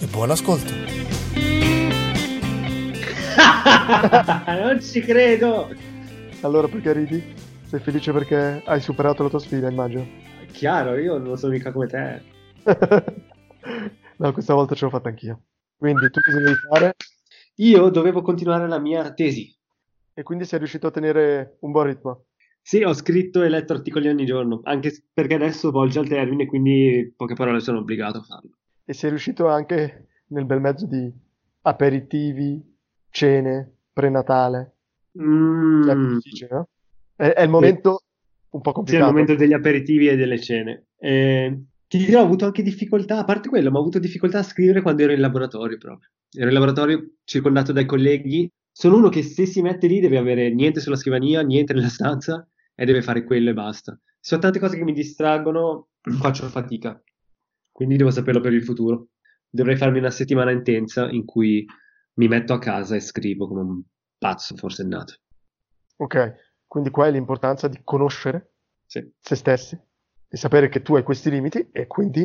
e buon ascolto. non ci credo! Allora perché ridi? Sei felice perché hai superato la tua sfida, immagino. Chiaro, io non sono mica come te. no, questa volta ce l'ho fatta anch'io. Quindi tu cosa devi fare? Io dovevo continuare la mia tesi. E quindi sei riuscito a tenere un buon ritmo? Sì, ho scritto e letto articoli ogni giorno, anche perché adesso volge al termine, quindi poche parole sono obbligato a farlo. E sei riuscito anche nel bel mezzo di aperitivi, cene, prenatale? Mm. È difficile, no? È, è il momento un po' Sì, è complicato. il momento degli aperitivi e delle cene. Eh, ti dirò, ho avuto anche difficoltà, a parte quello, ma ho avuto difficoltà a scrivere quando ero in laboratorio proprio. Ero in laboratorio circondato dai colleghi. Sono uno che se si mette lì deve avere niente sulla scrivania, niente nella stanza e deve fare quello e basta. Se sono tante cose che mi distraggono, faccio fatica. Quindi devo saperlo per il futuro. Dovrei farmi una settimana intensa in cui mi metto a casa e scrivo come un pazzo forsennato. Ok, quindi qua è l'importanza di conoscere Sì. se stessi, di sapere che tu hai questi limiti e quindi,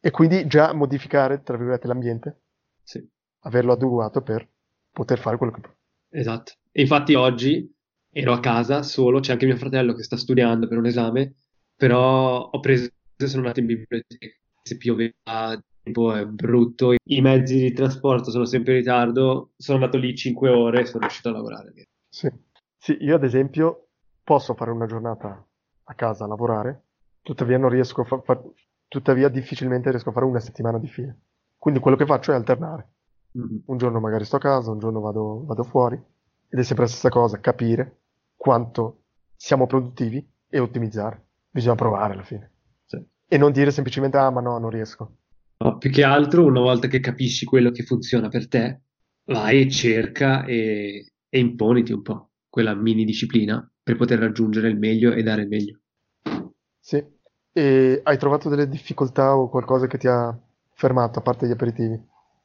e quindi già modificare, tra virgolette, l'ambiente, Sì. averlo adeguato per poter fare quello che puoi. Esatto. E infatti oggi ero a casa solo, c'è anche mio fratello che sta studiando per un esame, però ho preso, sono andato in biblioteca, se pioveva, tempo è brutto, i mezzi di trasporto sono sempre in ritardo, sono andato lì 5 ore e sono riuscito a lavorare. Sì. Sì, io ad esempio posso fare una giornata a casa a lavorare, tuttavia non riesco a fa- fa- tuttavia difficilmente riesco a fare una settimana di fila. Quindi quello che faccio è alternare. Mhm. Un giorno magari sto a casa, un giorno vado, vado fuori, ed è sempre la stessa cosa, capire quanto siamo produttivi e ottimizzare. Bisogna provare alla fine. E non dire semplicemente, ah, ma no, non riesco. No, più che altro, una volta che capisci quello che funziona per te, vai e cerca e, e imponiti un po' quella mini disciplina per poter raggiungere il meglio e dare il meglio. Sì. E hai trovato delle difficoltà o qualcosa che ti ha fermato, a parte gli aperitivi,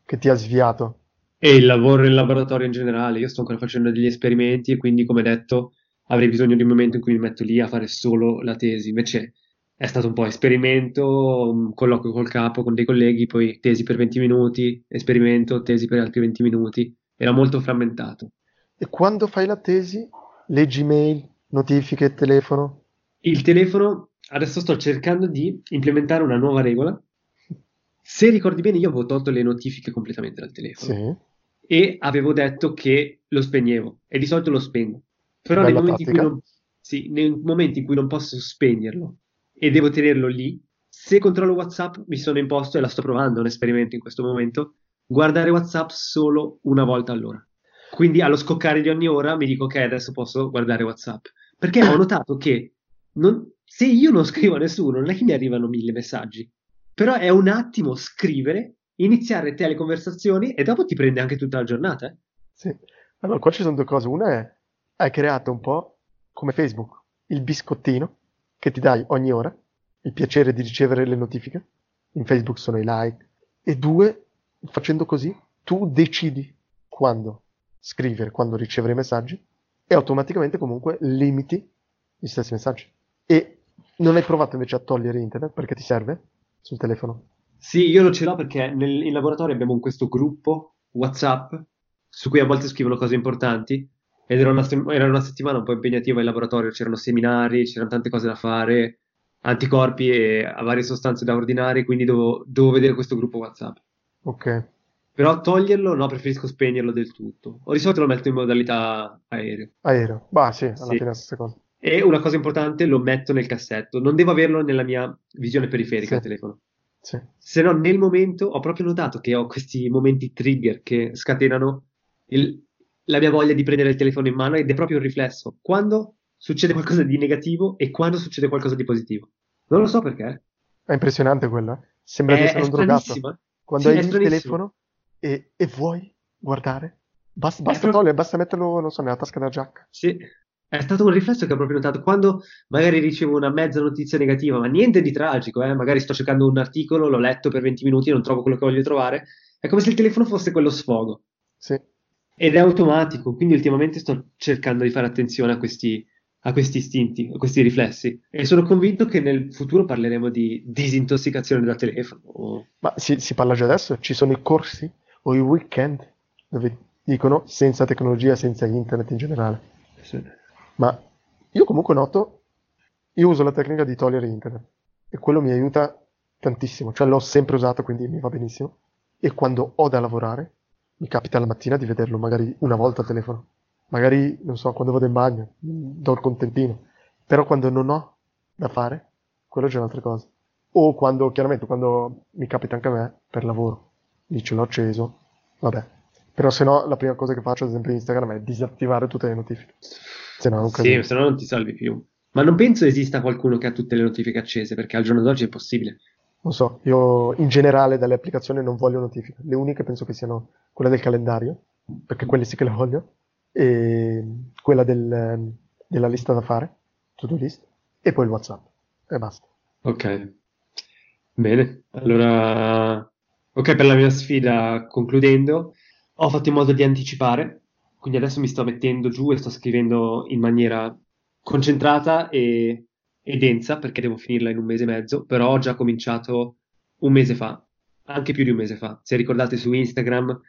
che ti ha sviato? E il lavoro in laboratorio in generale, io sto ancora facendo degli esperimenti e quindi, come detto, avrei bisogno di un momento in cui mi metto lì a fare solo la tesi. Invece è stato un po' esperimento, un colloquio col capo, con dei colleghi, poi tesi per 20 minuti, esperimento, tesi per altri 20 minuti. Era molto frammentato. E quando fai la tesi, leggi mail, notifiche, telefono? Il telefono, adesso sto cercando di implementare una nuova regola. Se ricordi bene, io avevo tolto le notifiche completamente dal telefono. Sì. e avevo detto che lo spegnevo e di solito lo spengo. Però nei momenti, non, sì, nei momenti in cui non posso spegnerlo e devo tenerlo lì, se controllo WhatsApp mi sono imposto e la sto provando, un esperimento in questo momento, guardare WhatsApp solo una volta all'ora. Quindi allo scoccare di ogni ora mi dico ok, adesso posso guardare WhatsApp. Perché ho notato che non- se io non scrivo a nessuno, non è che mi arrivano mille messaggi, però è un attimo scrivere, iniziare te le conversazioni e dopo ti prende anche tutta la giornata. eh. Sì. Allora, qua ci sono due cose. Una è, hai creato un po' come Facebook, il biscottino che ti dai ogni ora, il piacere di ricevere le notifiche. In Facebook sono i like. E due, facendo così, tu decidi quando scrivere, quando ricevere i messaggi e automaticamente comunque limiti gli stessi messaggi. E non hai provato invece a togliere internet perché ti serve sul telefono? Sì, io non ce l'ho perché nel- in laboratorio abbiamo questo gruppo WhatsApp su cui a volte scrivono cose importanti ed era una, sem- era una settimana un po' impegnativa in laboratorio, c'erano seminari, c'erano tante cose da fare, anticorpi e varie sostanze da ordinare, quindi dovevo, dovevo vedere questo gruppo WhatsApp. Ok. Però toglierlo, no, preferisco spegnerlo del tutto. O di solito lo metto in modalità aereo. Aereo. Bah, sì, alla Sì. fine è la stessa cosa. E una cosa importante, lo metto nel cassetto. Non devo averlo nella mia visione periferica Sì. del telefono. Sì. Se no, nel momento ho proprio notato che ho questi momenti trigger che scatenano il- la mia voglia di prendere il telefono in mano ed è proprio un riflesso. Quando succede qualcosa di negativo e quando succede qualcosa di positivo. Non lo so perché. È impressionante quello, eh. Sembra di È, essere è un drogato. Quando Sì, hai il telefono e, e vuoi guardare? Basta, basta proprio- togliere, basta metterlo, non so, nella tasca della giacca. Sì, è stato un riflesso che ho proprio notato quando magari ricevo una mezza notizia negativa, ma niente di tragico, eh? Magari sto cercando un articolo, l'ho letto per 20 minuti e non trovo quello che voglio trovare. È come se il telefono fosse quello sfogo Sì, ed è automatico, quindi ultimamente sto cercando di fare attenzione a questi, a questi istinti, a questi riflessi e sono convinto che nel futuro parleremo di disintossicazione da telefono. ma si, si parla già adesso, ci sono i corsi o i weekend dove dicono senza tecnologia, senza internet in generale. sì. Ma io comunque noto, io uso la tecnica di togliere internet e quello mi aiuta tantissimo, cioè l'ho sempre usato quindi mi va benissimo e quando ho da lavorare mi capita la mattina di vederlo magari una volta al telefono, magari non so, quando vado in bagno, do il contentino, però quando non ho da fare, quello è già un'altra cosa. O quando, chiaramente, quando mi capita anche a me per lavoro, lì ce l'ho acceso, vabbè. Però se no la prima cosa che faccio ad esempio in Instagram è disattivare tutte le notifiche. Se no Sì, se no non ti salvi più. Ma non penso esista qualcuno che ha tutte le notifiche accese, perché al giorno d'oggi è possibile. Non so, io in generale dalle applicazioni non voglio notifiche. Le uniche penso che siano quella del calendario, perché quelle sì che le voglio, e quella del- della lista da fare, to-do list, e poi il WhatsApp. E basta. Ok, bene. Allora, ok, per la mia sfida, concludendo, ho fatto in modo di anticipare, quindi adesso mi sto mettendo giù e sto scrivendo in maniera concentrata e, e densa, perché devo finirla in un mese e mezzo, però ho già cominciato un mese fa, anche più di un mese fa. Se ricordate su Instagram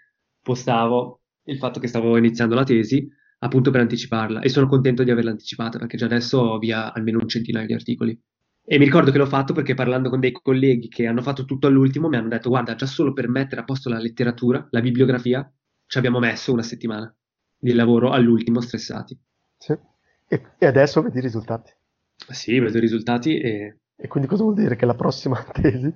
postavo il fatto che stavo iniziando la tesi appunto per anticiparla e sono contento di averla anticipata perché già adesso ho via almeno un centinaio di articoli. E mi ricordo che l'ho fatto perché parlando con dei colleghi che hanno fatto tutto all'ultimo mi hanno detto guarda già solo per mettere a posto la letteratura, la bibliografia, ci abbiamo messo una settimana di lavoro all'ultimo stressati. Sì. E, e adesso vedi i risultati. Sì, vedo i risultati e E quindi cosa vuol dire? Che la prossima tesi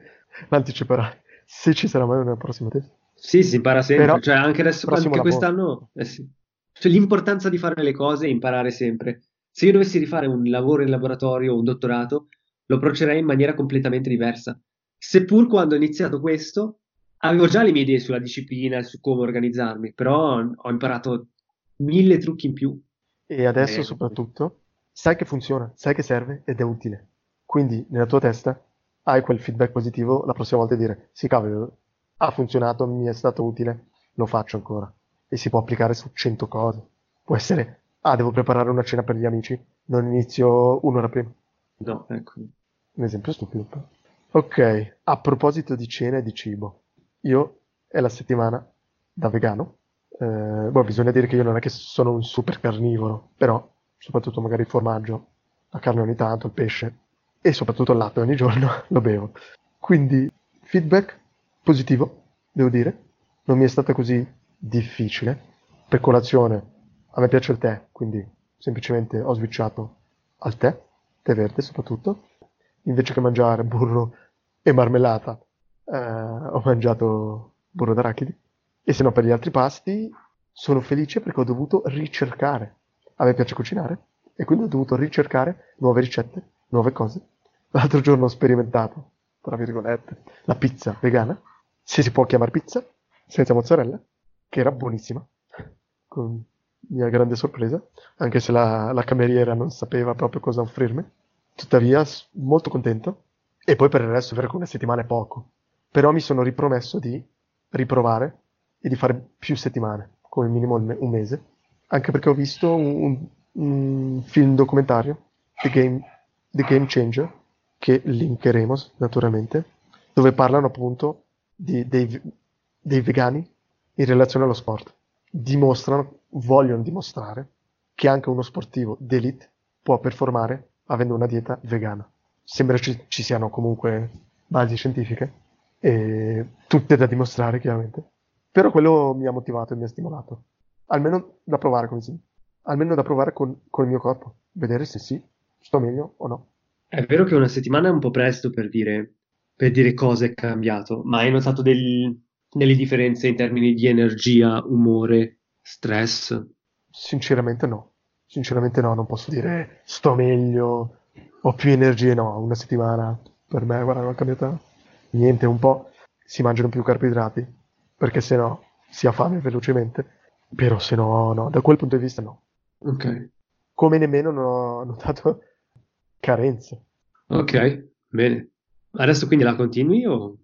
l'anticiperai, se ci sarà mai una prossima tesi. sì, si impara sempre, Però, cioè anche adesso, anche quest'anno, eh sì. Cioè, l'importanza di fare le cose e imparare sempre. Se io dovessi rifare un lavoro in laboratorio o un dottorato, lo approccerei in maniera completamente diversa. Seppur quando ho iniziato questo, avevo già le mie idee sulla disciplina su come organizzarmi, però ho imparato mille trucchi in più. E adesso Eh, soprattutto sai che funziona, sai che serve ed è utile. Quindi nella tua testa hai quel feedback positivo la prossima volta di dire sì cavolo, ha funzionato, mi è stato utile, lo faccio ancora. E si può applicare su 100 cose. Può essere, ah devo preparare una cena per gli amici, non inizio un'ora prima. No, ecco. Un esempio stupido. Ok, a proposito di cena e di cibo, io è la settimana da vegano. Eh, boh, bisogna dire che io non è che sono un super carnivoro, però soprattutto magari il formaggio, la carne ogni tanto, il pesce e soprattutto il latte ogni giorno lo bevo. Quindi feedback positivo, devo dire. Non mi è stata così difficile. Per colazione a me piace il tè, quindi semplicemente ho switchato al tè, tè verde soprattutto invece che mangiare burro e marmellata, eh, ho mangiato burro d'arachidi. E se no, per gli altri pasti sono felice perché ho dovuto ricercare. A me piace cucinare e quindi ho dovuto ricercare nuove ricette, nuove cose. L'altro giorno ho sperimentato, tra virgolette, la pizza vegana, se si può chiamare pizza, senza mozzarella, che era buonissima, con mia grande sorpresa, anche se la, la cameriera non sapeva proprio cosa offrirmi. Tuttavia, molto contento. E poi per il resto una settimana è poco. Però mi sono ripromesso di riprovare e di fare più settimane, come minimo un mese. Anche perché ho visto un, un- film documentario, The Game, The Game Changer, che linkeremo naturalmente, dove parlano appunto di- dei, dei vegani in relazione allo sport. Dimostrano, vogliono dimostrare che anche uno sportivo d'elite può performare avendo una dieta vegana. Sembra ci, ci siano comunque basi scientifiche, tutte da dimostrare chiaramente. Però quello mi ha motivato e mi ha stimolato. Almeno da provare come si Almeno da provare con, con il mio corpo. Vedere se sì, sto meglio o no. È vero che una settimana è un po' presto per dire, per dire cosa è cambiato, ma hai notato del- delle differenze in termini di energia, umore, stress? Sinceramente no. Sinceramente no, non posso dire sto meglio, ho più energie, no, una settimana per me, guarda, non è cambiata niente, un po' si mangiano più carboidrati, perché se no si ha fame velocemente, però se no, no, da quel punto di vista no. Ok. Come nemmeno non ho notato carenze. Ok, bene. Adesso quindi la continui o...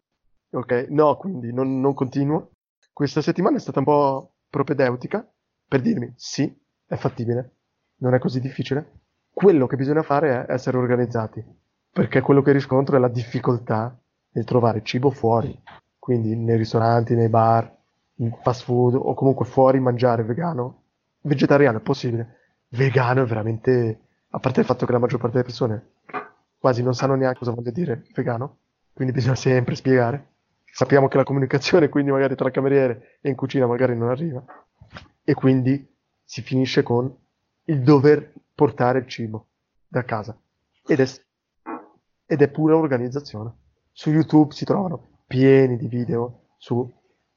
Ok, no, quindi non, non continuo. Questa settimana è stata un po' propedeutica per dirmi sì, è fattibile, non è così difficile. Quello che bisogna fare è essere organizzati, perché quello che riscontro è la difficoltà nel trovare cibo fuori, quindi nei ristoranti, nei bar, in fast food o comunque fuori mangiare vegano. Vegetariano è possibile, vegano è veramente, a parte il fatto che la maggior parte delle persone quasi non sanno neanche cosa voglia dire vegano, quindi bisogna sempre spiegare. Sappiamo che la comunicazione quindi magari tra cameriere e in cucina magari non arriva e quindi si finisce con il dover portare il cibo da casa ed è, ed è pura organizzazione. Su YouTube si trovano pieni di video su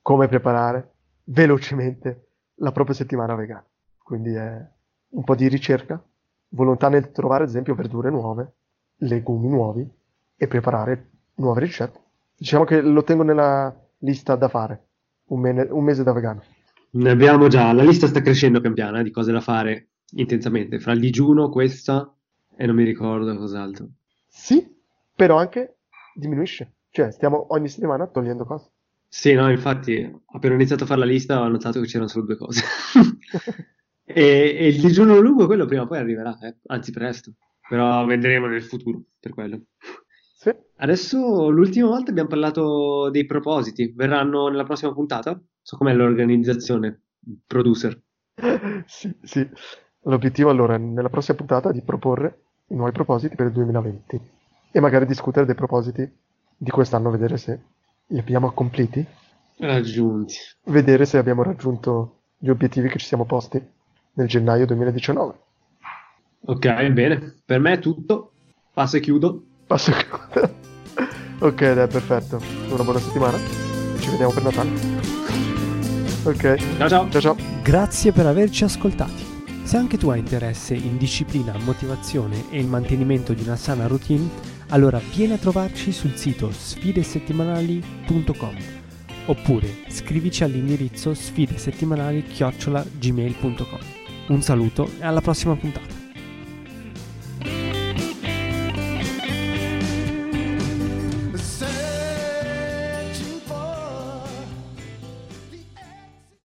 come preparare velocemente la propria settimana vegana. Quindi è un po' di ricerca, volontà nel trovare ad esempio verdure nuove, legumi nuovi e preparare nuove ricette. Diciamo che lo tengo nella lista da fare, un, mene- un mese da vegano. Ne abbiamo già, la lista sta crescendo pian piano eh, di cose da fare intensamente, fra il digiuno, questa e non mi ricordo cos'altro. Sì, però anche diminuisce, cioè stiamo ogni settimana togliendo cose. Sì, no, infatti, appena ho iniziato a fare la lista ho notato che c'erano solo due cose. e, e il digiuno lungo quello prima o poi arriverà, eh, anzi presto, però vedremo nel futuro per quello. Sì. Adesso l'ultima volta abbiamo parlato dei propositi, verranno nella prossima puntata? So com'è l'organizzazione, producer. sì, sì. L'obiettivo allora è nella prossima puntata di proporre i nuovi propositi per il 2020 e magari discutere dei propositi di quest'anno, vedere se li abbiamo completi, Raggiunti. vedere se abbiamo raggiunto gli obiettivi che ci siamo posti nel gennaio 2019. Ok, bene. Per me è tutto. Passo e chiudo. Passo chiudo. ok, dai, perfetto. Una buona settimana. Ci vediamo per Natale. Ok, Ciao ciao. ciao ciao. Grazie per averci ascoltati. Se anche tu hai interesse in disciplina, motivazione e il mantenimento di una sana routine, allora vieni a trovarci sul sito sfidesettimanali.com oppure scrivici all'indirizzo sfidesettimanali-gmail.com. Un saluto e alla prossima puntata.